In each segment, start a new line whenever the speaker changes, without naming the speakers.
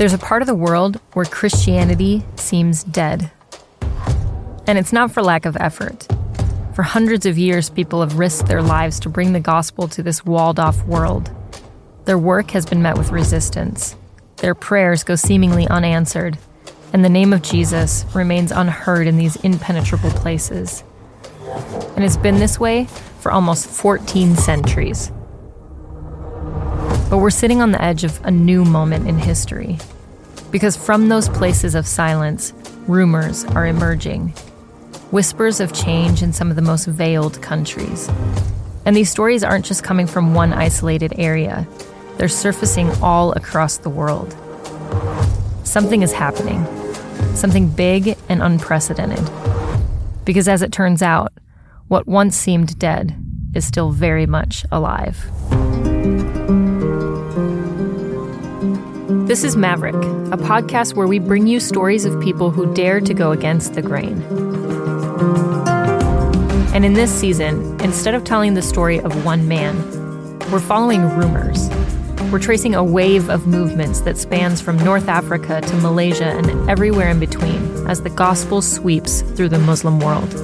There's a part of the world where Christianity seems dead. And it's not for lack of effort. For hundreds of years, people have risked their lives to bring the gospel to this walled off world. Their work has been met with resistance. Their prayers go seemingly unanswered, and the name of Jesus remains unheard in these impenetrable places. And it's been this way for almost 14 centuries. But we're sitting on the edge of a new moment in history. Because from those places of silence, rumors are emerging. Whispers of change in some of the most veiled countries. And these stories aren't just coming from one isolated area, they're surfacing all across the world. Something is happening, something big and unprecedented. Because as it turns out, what once seemed dead is still very much alive. This is Maverick, a podcast where we bring you stories of people who dare to go against the grain. And in this season, instead of telling the story of one man, we're following rumors. We're tracing a wave of movements that spans from North Africa to Malaysia and everywhere in between as the gospel sweeps through the Muslim world.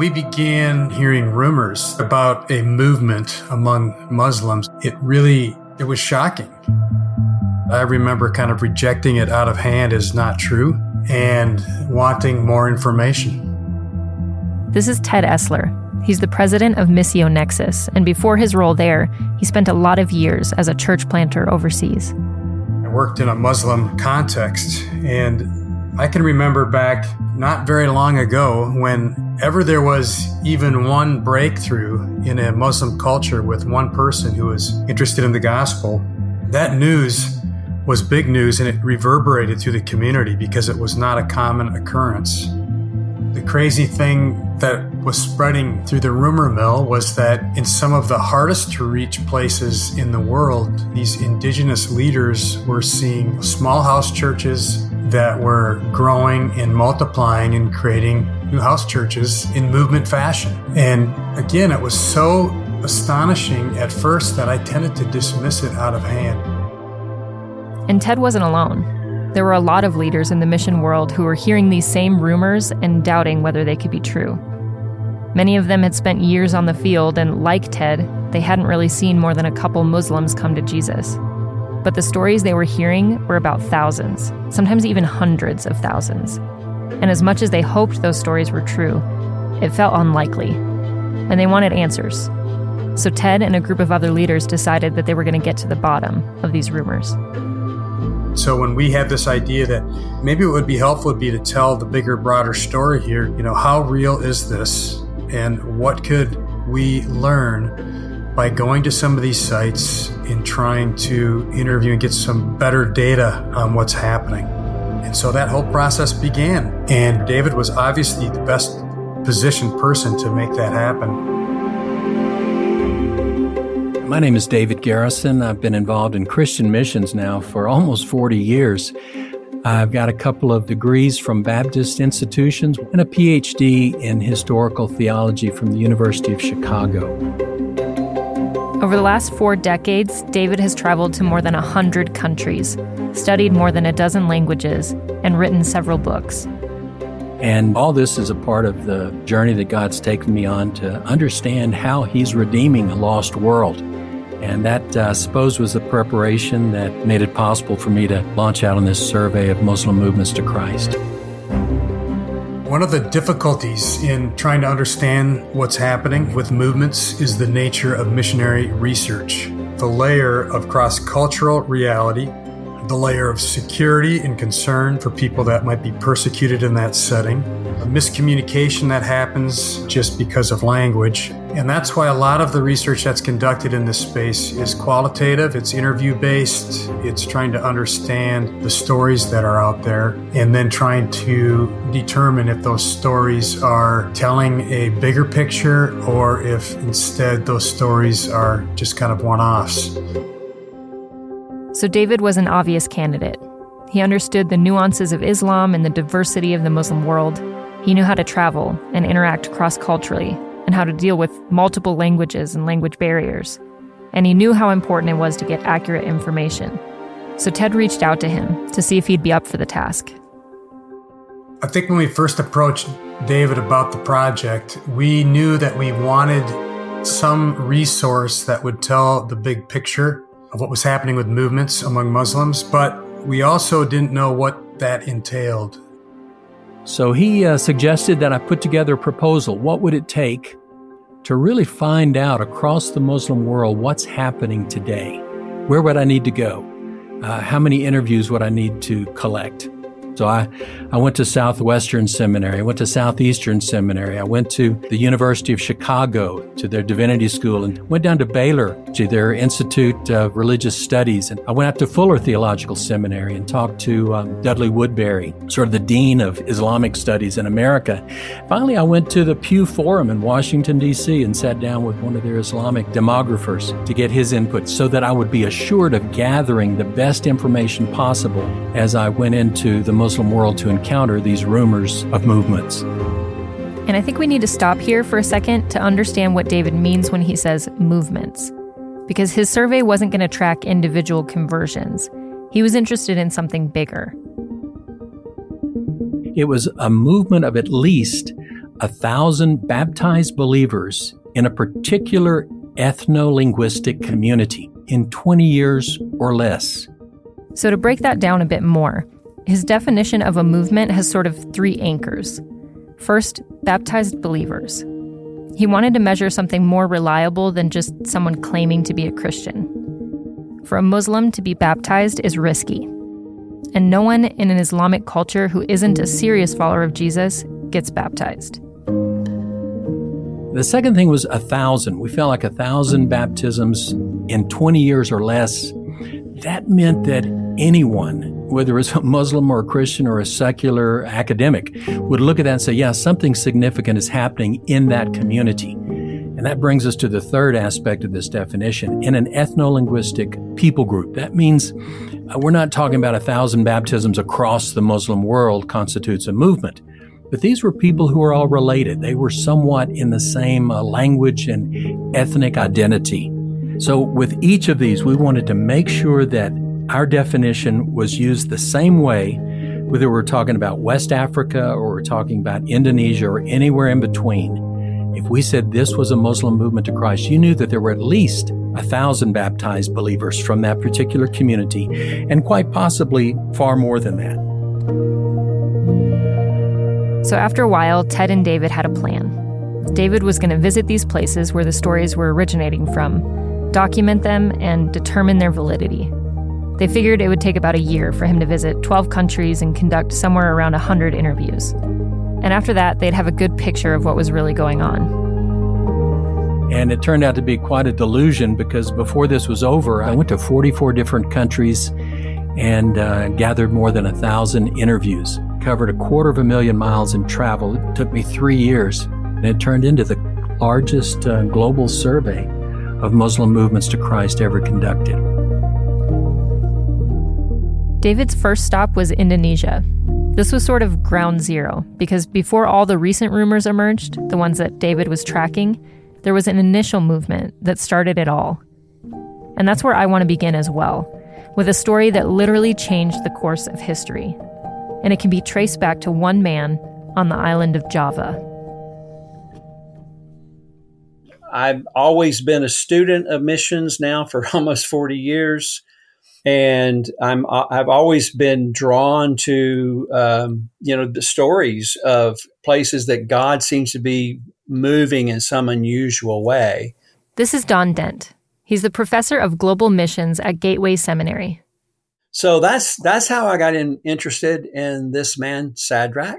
We began hearing rumors about a movement among Muslims, it really it was shocking. I remember kind of rejecting it out of hand as not true and wanting more information.
This is Ted Esler. He's the president of Missio Nexus, and before his role there, he spent a lot of years as a church planter overseas.
I worked in a Muslim context, and I can remember back not very long ago whenever there was even one breakthrough in a Muslim culture with one person who was interested in the gospel, that news was big news and it reverberated through the community because it was not a common occurrence. The crazy thing that was spreading through the rumor mill was that in some of the hardest to reach places in the world, these indigenous leaders were seeing small house churches that were growing and multiplying and creating new house churches in movement fashion. And again, it was so astonishing at first that I tended to dismiss it out of hand.
And Ted wasn't alone. There were a lot of leaders in the mission world who were hearing these same rumors and doubting whether they could be true. Many of them had spent years on the field, and like Ted, they hadn't really seen more than a couple Muslims come to Jesus. But the stories they were hearing were about thousands, sometimes even hundreds of thousands. And as much as they hoped those stories were true, it felt unlikely. And they wanted answers. So Ted and a group of other leaders decided that they were going to get to the bottom of these rumors.
So when we had this idea that maybe it would be helpful would be to tell the bigger, broader story here, you know, how real is this and what could we learn by going to some of these sites and trying to interview and get some better data on what's happening. And so that whole process began. And David was obviously the best positioned person to make that happen.
My name is David Garrison. I've been involved in Christian missions now for almost 40 years. I've got a couple of degrees from Baptist institutions and a PhD in historical theology from the University of Chicago.
Over the last four decades, David has traveled to more than 100 countries, studied more than a dozen languages, and written several books.
And all this is a part of the journey that God's taken me on to understand how He's redeeming a lost world. And that, uh, I suppose, was the preparation that made it possible for me to launch out on this survey of Muslim movements to Christ.
One of the difficulties in trying to understand what's happening with movements is the nature of missionary research. The layer of cross cultural reality, the layer of security and concern for people that might be persecuted in that setting, a miscommunication that happens just because of language. And that's why a lot of the research that's conducted in this space is qualitative, it's interview based, it's trying to understand the stories that are out there, and then trying to determine if those stories are telling a bigger picture or if instead those stories are just kind of one offs.
So David was an obvious candidate. He understood the nuances of Islam and the diversity of the Muslim world. He knew how to travel and interact cross culturally and how to deal with multiple languages and language barriers. And he knew how important it was to get accurate information. So Ted reached out to him to see if he'd be up for the task.
I think when we first approached David about the project, we knew that we wanted some resource that would tell the big picture of what was happening with movements among Muslims, but we also didn't know what that entailed.
So he uh, suggested that I put together a proposal. What would it take to really find out across the Muslim world what's happening today? Where would I need to go? Uh, how many interviews would I need to collect? So I, I went to Southwestern Seminary. I went to Southeastern Seminary. I went to the University of Chicago to their divinity school and went down to Baylor to their Institute of Religious Studies. And I went out to Fuller Theological Seminary and talked to um, Dudley Woodberry, sort of the Dean of Islamic Studies in America. Finally, I went to the Pew Forum in Washington, D.C. and sat down with one of their Islamic demographers to get his input so that I would be assured of gathering the best information possible as I went into the Muslim world to encounter these rumors of movements.
And I think we need to stop here for a second to understand what David means when he says movements. Because his survey wasn't going to track individual conversions, he was interested in something bigger.
It was a movement of at least a thousand baptized believers in a particular ethno linguistic community in 20 years or less.
So, to break that down a bit more, his definition of a movement has sort of three anchors. First, baptized believers. He wanted to measure something more reliable than just someone claiming to be a Christian. For a Muslim to be baptized is risky. And no one in an Islamic culture who isn't a serious follower of Jesus gets baptized.
The second thing was a thousand. We felt like a thousand baptisms in 20 years or less. That meant that anyone whether it's a Muslim or a Christian or a secular academic, would look at that and say, yeah, something significant is happening in that community. And that brings us to the third aspect of this definition. In an ethno-linguistic people group, that means uh, we're not talking about a thousand baptisms across the Muslim world constitutes a movement. But these were people who were all related. They were somewhat in the same uh, language and ethnic identity. So with each of these, we wanted to make sure that our definition was used the same way, whether we're talking about West Africa or we're talking about Indonesia or anywhere in between. If we said this was a Muslim movement to Christ, you knew that there were at least a thousand baptized believers from that particular community, and quite possibly far more than that.
So after a while, Ted and David had a plan. David was going to visit these places where the stories were originating from, document them, and determine their validity. They figured it would take about a year for him to visit 12 countries and conduct somewhere around 100 interviews. And after that, they'd have a good picture of what was really going on.
And it turned out to be quite a delusion because before this was over, I went to 44 different countries and uh, gathered more than a thousand interviews, covered a quarter of a million miles in travel. It took me three years, and it turned into the largest uh, global survey of Muslim movements to Christ ever conducted.
David's first stop was Indonesia. This was sort of ground zero because before all the recent rumors emerged, the ones that David was tracking, there was an initial movement that started it all. And that's where I want to begin as well, with a story that literally changed the course of history. And it can be traced back to one man on the island of Java.
I've always been a student of missions now for almost 40 years and I'm I've always been drawn to um, you know the stories of places that God seems to be moving in some unusual way.
This is Don Dent. He's the professor of global missions at Gateway Seminary.
So that's that's how I got in, interested in this man Shadrach,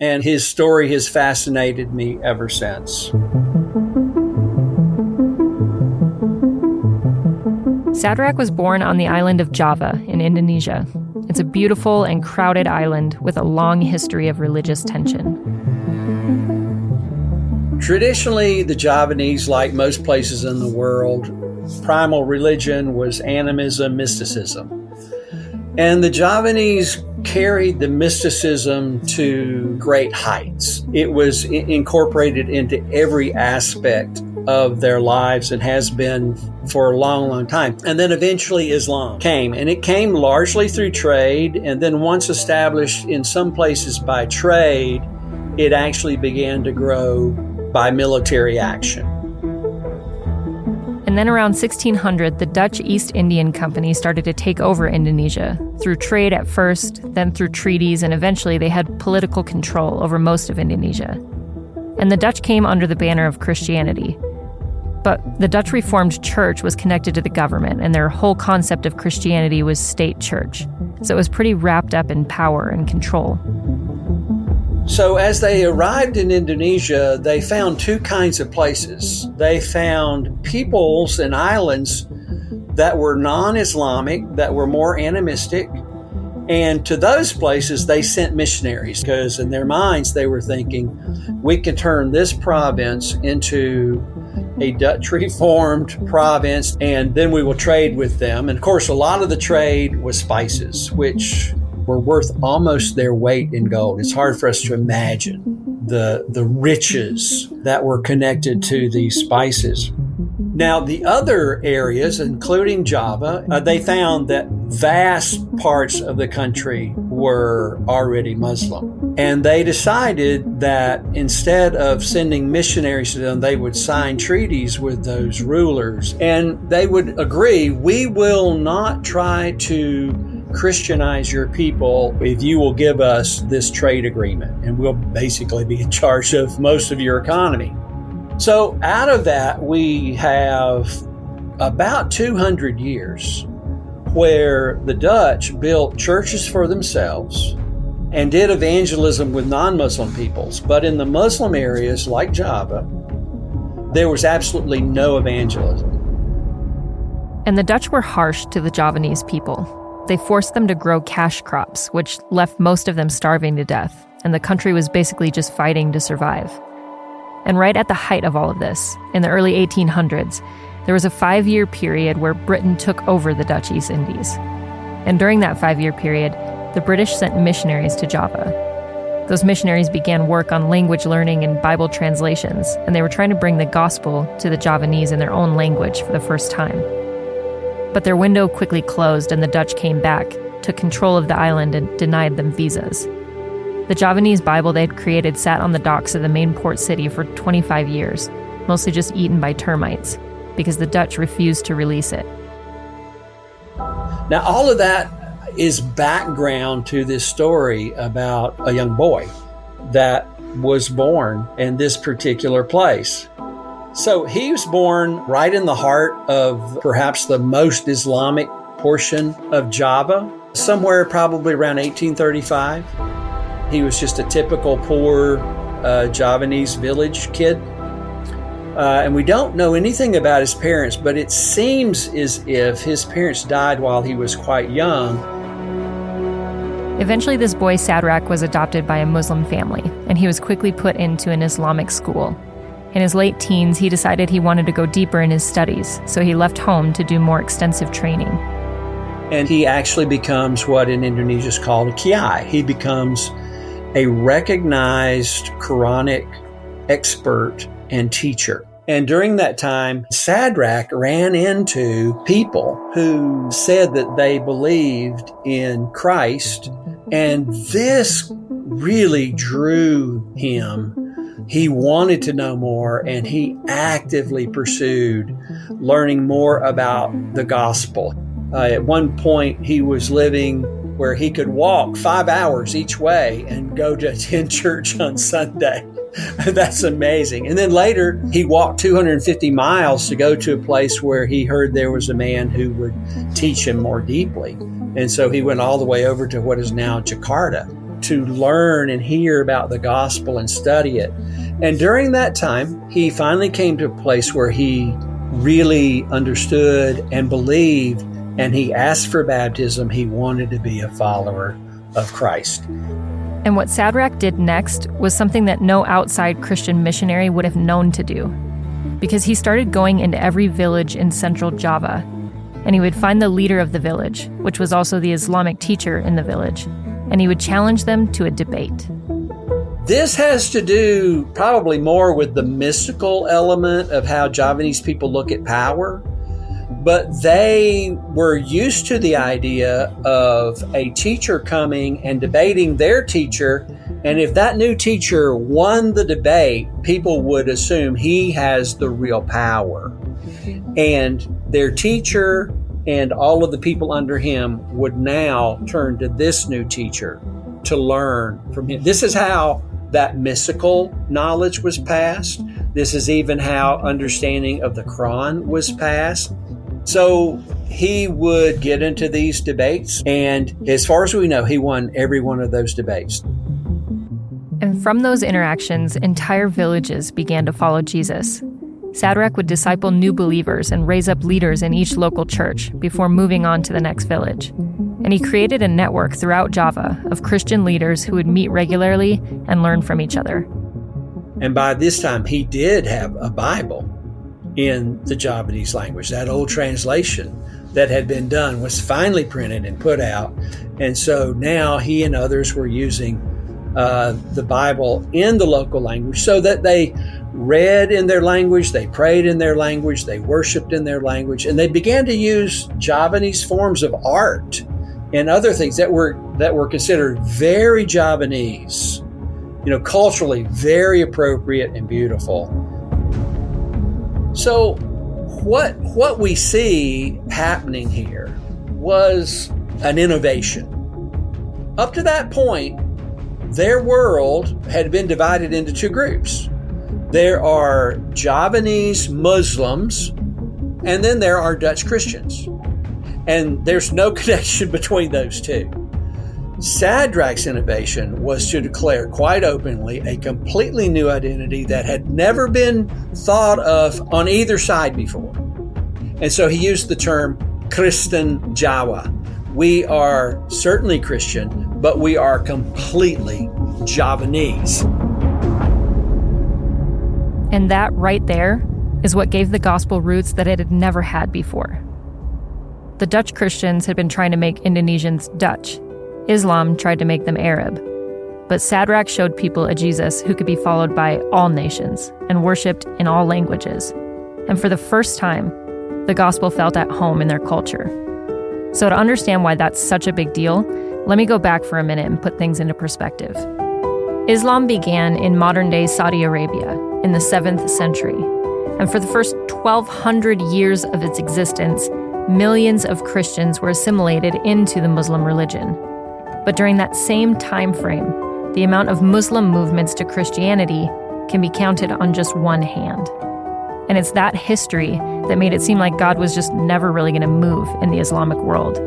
and his story has fascinated me ever since.
Shadrach was born on the island of Java in Indonesia. It's a beautiful and crowded island with a long history of religious tension.
Traditionally, the Javanese, like most places in the world, primal religion was animism, mysticism. And the Javanese carried the mysticism to great heights. It was incorporated into every aspect of their lives and has been for a long, long time. And then eventually Islam came, and it came largely through trade. And then, once established in some places by trade, it actually began to grow by military action.
And then around 1600, the Dutch East Indian Company started to take over Indonesia through trade at first, then through treaties, and eventually they had political control over most of Indonesia. And the Dutch came under the banner of Christianity. But the Dutch Reformed Church was connected to the government, and their whole concept of Christianity was state church. So it was pretty wrapped up in power and control.
So, as they arrived in Indonesia, they found two kinds of places. They found peoples and islands that were non Islamic, that were more animistic. And to those places, they sent missionaries because in their minds, they were thinking, we can turn this province into a Dutch reformed province, and then we will trade with them. And of course, a lot of the trade was spices, which were worth almost their weight in gold. It's hard for us to imagine the, the riches that were connected to these spices. Now, the other areas, including Java, uh, they found that vast parts of the country were already Muslim. And they decided that instead of sending missionaries to them, they would sign treaties with those rulers. And they would agree, we will not try to Christianize your people if you will give us this trade agreement, and we'll basically be in charge of most of your economy. So, out of that, we have about 200 years where the Dutch built churches for themselves and did evangelism with non Muslim peoples. But in the Muslim areas like Java, there was absolutely no evangelism.
And the Dutch were harsh to the Javanese people. They forced them to grow cash crops, which left most of them starving to death, and the country was basically just fighting to survive. And right at the height of all of this, in the early 1800s, there was a five year period where Britain took over the Dutch East Indies. And during that five year period, the British sent missionaries to Java. Those missionaries began work on language learning and Bible translations, and they were trying to bring the gospel to the Javanese in their own language for the first time. But their window quickly closed and the Dutch came back, took control of the island, and denied them visas. The Javanese Bible they had created sat on the docks of the main port city for 25 years, mostly just eaten by termites, because the Dutch refused to release it.
Now, all of that is background to this story about a young boy that was born in this particular place. So he was born right in the heart of perhaps the most Islamic portion of Java, somewhere probably around 1835. He was just a typical poor uh, Javanese village kid. Uh, and we don't know anything about his parents, but it seems as if his parents died while he was quite young.
Eventually, this boy Sadrach was adopted by a Muslim family, and he was quickly put into an Islamic school. In his late teens, he decided he wanted to go deeper in his studies, so he left home to do more extensive training.
And he actually becomes what in Indonesia is called a kiai. He becomes a recognized Quranic expert and teacher. And during that time, Shadrach ran into people who said that they believed in Christ. And this really drew him he wanted to know more and he actively pursued learning more about the gospel. Uh, at one point, he was living where he could walk five hours each way and go to attend church on Sunday. That's amazing. And then later, he walked 250 miles to go to a place where he heard there was a man who would teach him more deeply. And so he went all the way over to what is now Jakarta to learn and hear about the gospel and study it. And during that time, he finally came to a place where he really understood and believed, and he asked for baptism. He wanted to be a follower of Christ.
And what Sadrach did next was something that no outside Christian missionary would have known to do. Because he started going into every village in central Java, and he would find the leader of the village, which was also the Islamic teacher in the village, and he would challenge them to a debate.
This has to do probably more with the mystical element of how Javanese people look at power, but they were used to the idea of a teacher coming and debating their teacher. And if that new teacher won the debate, people would assume he has the real power. And their teacher and all of the people under him would now turn to this new teacher to learn from him. This is how that mystical knowledge was passed. This is even how understanding of the Quran was passed. So he would get into these debates, and as far as we know, he won every one of those debates.
And from those interactions, entire villages began to follow Jesus. Sadrach would disciple new believers and raise up leaders in each local church before moving on to the next village. And he created a network throughout Java of Christian leaders who would meet regularly and learn from each other.
And by this time, he did have a Bible in the Javanese language. That old translation that had been done was finally printed and put out. And so now he and others were using uh, the Bible in the local language so that they read in their language, they prayed in their language, they worshiped in their language, and they began to use Javanese forms of art and other things that were that were considered very Javanese, you know, culturally very appropriate and beautiful. So what what we see happening here was an innovation. Up to that point, their world had been divided into two groups there are Javanese Muslims, and then there are Dutch Christians. And there's no connection between those two. Sadrach's innovation was to declare quite openly a completely new identity that had never been thought of on either side before. And so he used the term Kristen Jawa. We are certainly Christian, but we are completely Javanese.
And that right there is what gave the gospel roots that it had never had before. The Dutch Christians had been trying to make Indonesians Dutch. Islam tried to make them Arab. But Sadrach showed people a Jesus who could be followed by all nations and worshiped in all languages. And for the first time, the gospel felt at home in their culture. So, to understand why that's such a big deal, let me go back for a minute and put things into perspective. Islam began in modern day Saudi Arabia in the 7th century. And for the first 1,200 years of its existence, millions of Christians were assimilated into the Muslim religion. But during that same time frame, the amount of Muslim movements to Christianity can be counted on just one hand. And it's that history that made it seem like God was just never really going to move in the Islamic world.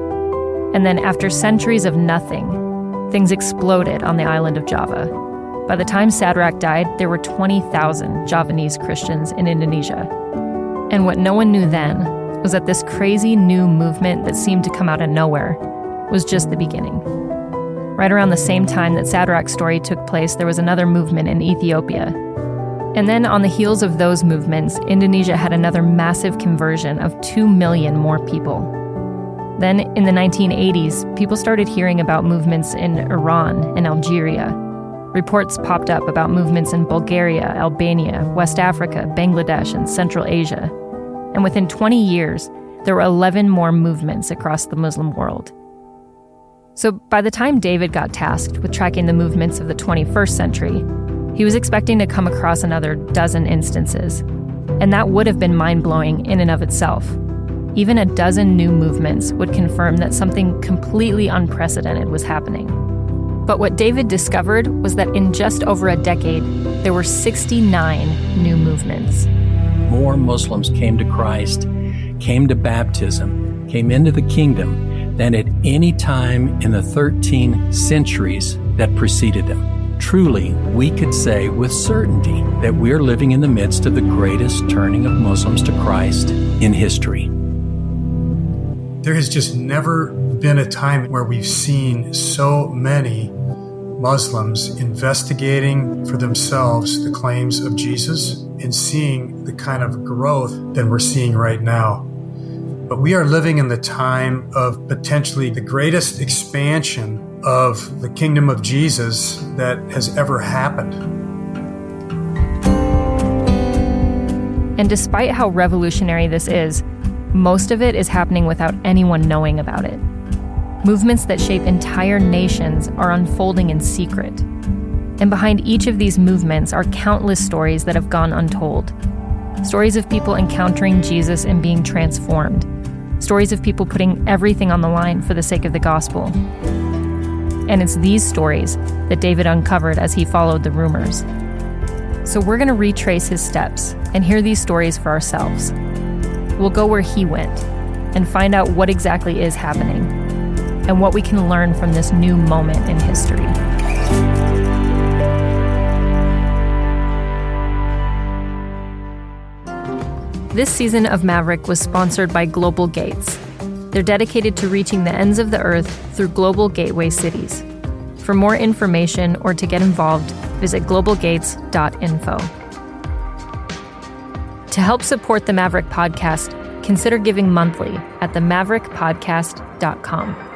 And then, after centuries of nothing, things exploded on the island of Java. By the time Sadrach died, there were 20,000 Javanese Christians in Indonesia. And what no one knew then was that this crazy new movement that seemed to come out of nowhere was just the beginning. Right around the same time that Sadrach's story took place, there was another movement in Ethiopia. And then, on the heels of those movements, Indonesia had another massive conversion of 2 million more people. Then, in the 1980s, people started hearing about movements in Iran and Algeria Reports popped up about movements in Bulgaria, Albania, West Africa, Bangladesh, and Central Asia. And within 20 years, there were 11 more movements across the Muslim world. So by the time David got tasked with tracking the movements of the 21st century, he was expecting to come across another dozen instances. And that would have been mind blowing in and of itself. Even a dozen new movements would confirm that something completely unprecedented was happening. But what David discovered was that in just over a decade, there were 69 new movements.
More Muslims came to Christ, came to baptism, came into the kingdom than at any time in the 13 centuries that preceded them. Truly, we could say with certainty that we're living in the midst of the greatest turning of Muslims to Christ in history.
There has just never been a time where we've seen so many Muslims investigating for themselves the claims of Jesus and seeing the kind of growth that we're seeing right now. But we are living in the time of potentially the greatest expansion of the kingdom of Jesus that has ever happened.
And despite how revolutionary this is, most of it is happening without anyone knowing about it. Movements that shape entire nations are unfolding in secret. And behind each of these movements are countless stories that have gone untold. Stories of people encountering Jesus and being transformed. Stories of people putting everything on the line for the sake of the gospel. And it's these stories that David uncovered as he followed the rumors. So we're going to retrace his steps and hear these stories for ourselves. We'll go where he went and find out what exactly is happening and what we can learn from this new moment in history. This season of Maverick was sponsored by Global Gates. They're dedicated to reaching the ends of the earth through global gateway cities. For more information or to get involved, visit globalgates.info. To help support the Maverick podcast, consider giving monthly at themaverickpodcast.com.